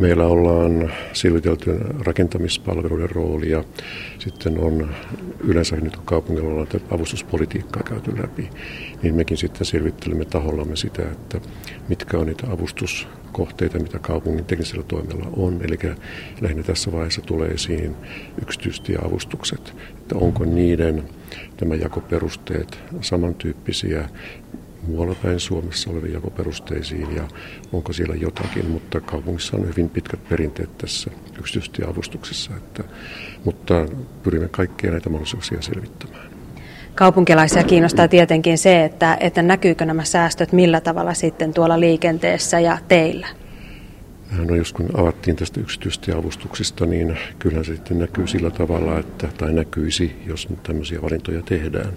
meillä ollaan selvitelty rakentamispalveluiden roolia. Sitten on yleensä nyt kun kaupungilla ollaan avustuspolitiikkaa käyty läpi, niin mekin sitten selvittelemme tahollamme sitä, että mitkä on niitä avustuskohteita, mitä kaupungin teknisellä toimella on. Eli lähinnä tässä vaiheessa tulee esiin yksityistieavustukset, että onko niiden tämä jakoperusteet samantyyppisiä muualla päin Suomessa oleviin jakoperusteisiin ja onko siellä jotakin, mutta kaupungissa on hyvin pitkät perinteet tässä yksityistieavustuksessa, että, mutta pyrimme kaikkia näitä mahdollisuuksia selvittämään. Kaupunkilaisia kiinnostaa tietenkin se, että, että näkyykö nämä säästöt millä tavalla sitten tuolla liikenteessä ja teillä. No jos kun avattiin tästä yksityistieavustuksista, niin kyllähän se sitten näkyy sillä tavalla, että, tai näkyisi, jos nyt tämmöisiä valintoja tehdään,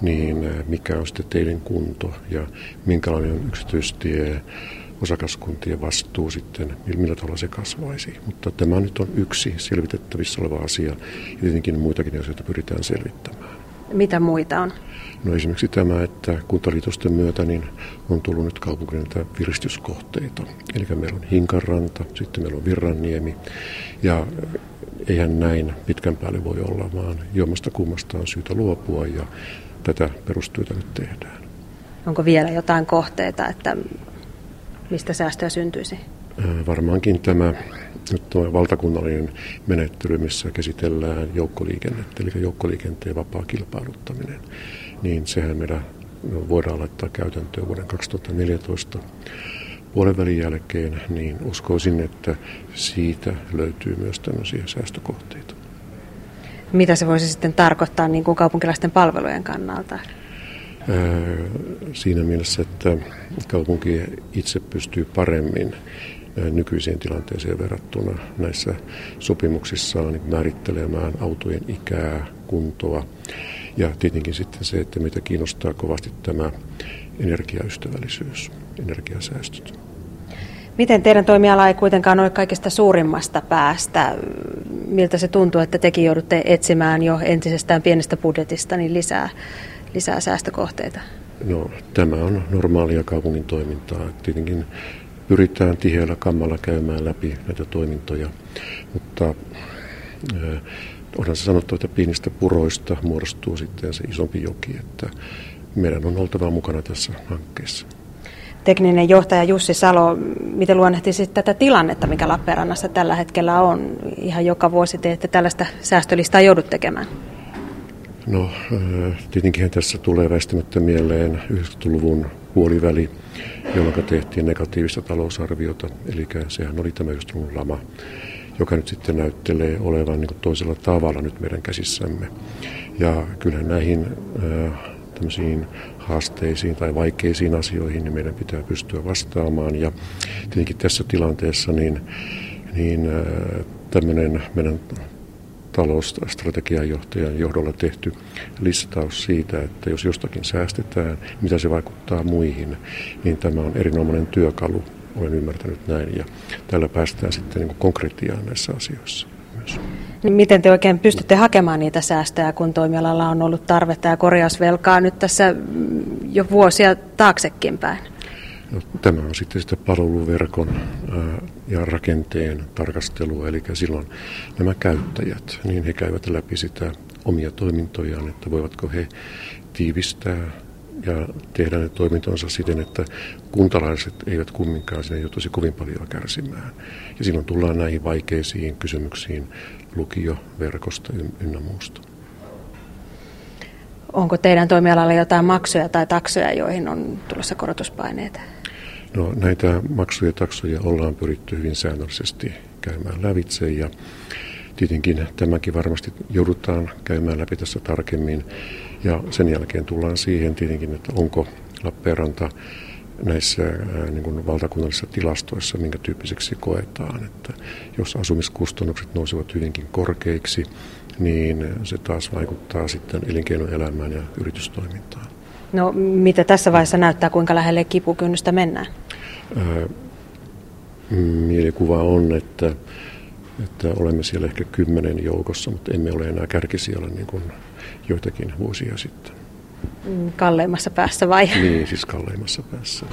niin mikä on sitten teidän kunto ja minkälainen on yksityistie osakaskuntien vastuu sitten, millä tavalla se kasvaisi. Mutta tämä nyt on yksi selvitettävissä oleva asia ja tietenkin muitakin asioita pyritään selvittämään. Mitä muita on? No esimerkiksi tämä, että kuntaliitosten myötä niin on tullut nyt kaupungin viristyskohteita. Eli meillä on Hinkaranta, sitten meillä on Virranniemi ja eihän näin pitkän päälle voi olla, vaan jommasta kummasta on syytä luopua ja tätä perustyötä nyt tehdään. Onko vielä jotain kohteita, että mistä säästöä syntyisi? Varmaankin tämä nyt tuo valtakunnallinen menettely, missä käsitellään joukkoliikennettä, eli joukkoliikenteen vapaa kilpailuttaminen, niin sehän meidän voidaan laittaa käytäntöön vuoden 2014 puolen välin jälkeen, niin uskoisin, että siitä löytyy myös tämmöisiä säästökohteita. Mitä se voisi sitten tarkoittaa niin kuin kaupunkilaisten palvelujen kannalta? Siinä mielessä, että kaupunki itse pystyy paremmin nykyiseen tilanteeseen verrattuna näissä sopimuksissaan määrittelemään autojen ikää, kuntoa ja tietenkin sitten se, että meitä kiinnostaa kovasti tämä energiaystävällisyys, energiasäästöt. Miten teidän toimiala ei kuitenkaan ole kaikista suurimmasta päästä? Miltä se tuntuu, että tekin joudutte etsimään jo entisestään pienestä budjetista niin lisää, lisää säästökohteita? No, tämä on normaalia kaupungin toimintaa. Tietenkin pyritään tiheällä kammalla käymään läpi näitä toimintoja, mutta äh, onhan se sanottu, että pienistä puroista muodostuu sitten se isompi joki, että meidän on oltava mukana tässä hankkeessa. Tekninen johtaja Jussi Salo, miten luonnehtisit tätä tilannetta, mikä Lappeenrannassa tällä hetkellä on? Ihan joka vuosi te, että tällaista säästölistaa joudut tekemään. No, tietenkin tässä tulee väistämättä mieleen 90-luvun puoliväli, jolloin tehtiin negatiivista talousarviota, eli sehän oli tämä just lama, joka nyt sitten näyttelee olevan niin toisella tavalla nyt meidän käsissämme. Ja kyllähän näihin tämmöisiin haasteisiin tai vaikeisiin asioihin niin meidän pitää pystyä vastaamaan. Ja tietenkin tässä tilanteessa niin, niin tämmöinen meidän talousstrategian johtajan johdolla tehty listaus siitä, että jos jostakin säästetään, mitä se vaikuttaa muihin, niin tämä on erinomainen työkalu, olen ymmärtänyt näin, ja tällä päästään sitten niin konkretiaan näissä asioissa myös. Niin miten te oikein pystytte hakemaan niitä säästöjä, kun toimialalla on ollut tarvetta ja korjausvelkaa nyt tässä jo vuosia taaksekin päin? No, tämä on sitten sitä palveluverkon ja rakenteen tarkastelua, eli silloin nämä käyttäjät, niin he käyvät läpi sitä omia toimintojaan, että voivatko he tiivistää ja tehdä ne toimintonsa siten, että kuntalaiset eivät kumminkaan sinne joutuisi kovin paljon kärsimään. Ja silloin tullaan näihin vaikeisiin kysymyksiin lukioverkosta ynnä muusta. Onko teidän toimialalla jotain maksuja tai taksoja, joihin on tulossa korotuspaineita? No, näitä maksuja ja taksoja ollaan pyritty hyvin säännöllisesti käymään lävitse ja tietenkin tämäkin varmasti joudutaan käymään läpi tässä tarkemmin. Ja sen jälkeen tullaan siihen tietenkin, että onko Lappeenranta näissä niin kuin valtakunnallisissa tilastoissa, minkä tyyppiseksi koetaan. Että jos asumiskustannukset nousevat hyvinkin korkeiksi, niin se taas vaikuttaa sitten elinkeinoelämään ja yritystoimintaan. No mitä tässä vaiheessa näyttää, kuinka lähelle kipukynnystä mennään? Ää, mielikuva on, että, että olemme siellä ehkä kymmenen joukossa, mutta emme ole enää kärkisijalla niin kuin joitakin vuosia sitten. Kalleimmassa päässä vai? Niin, siis kalleimmassa päässä.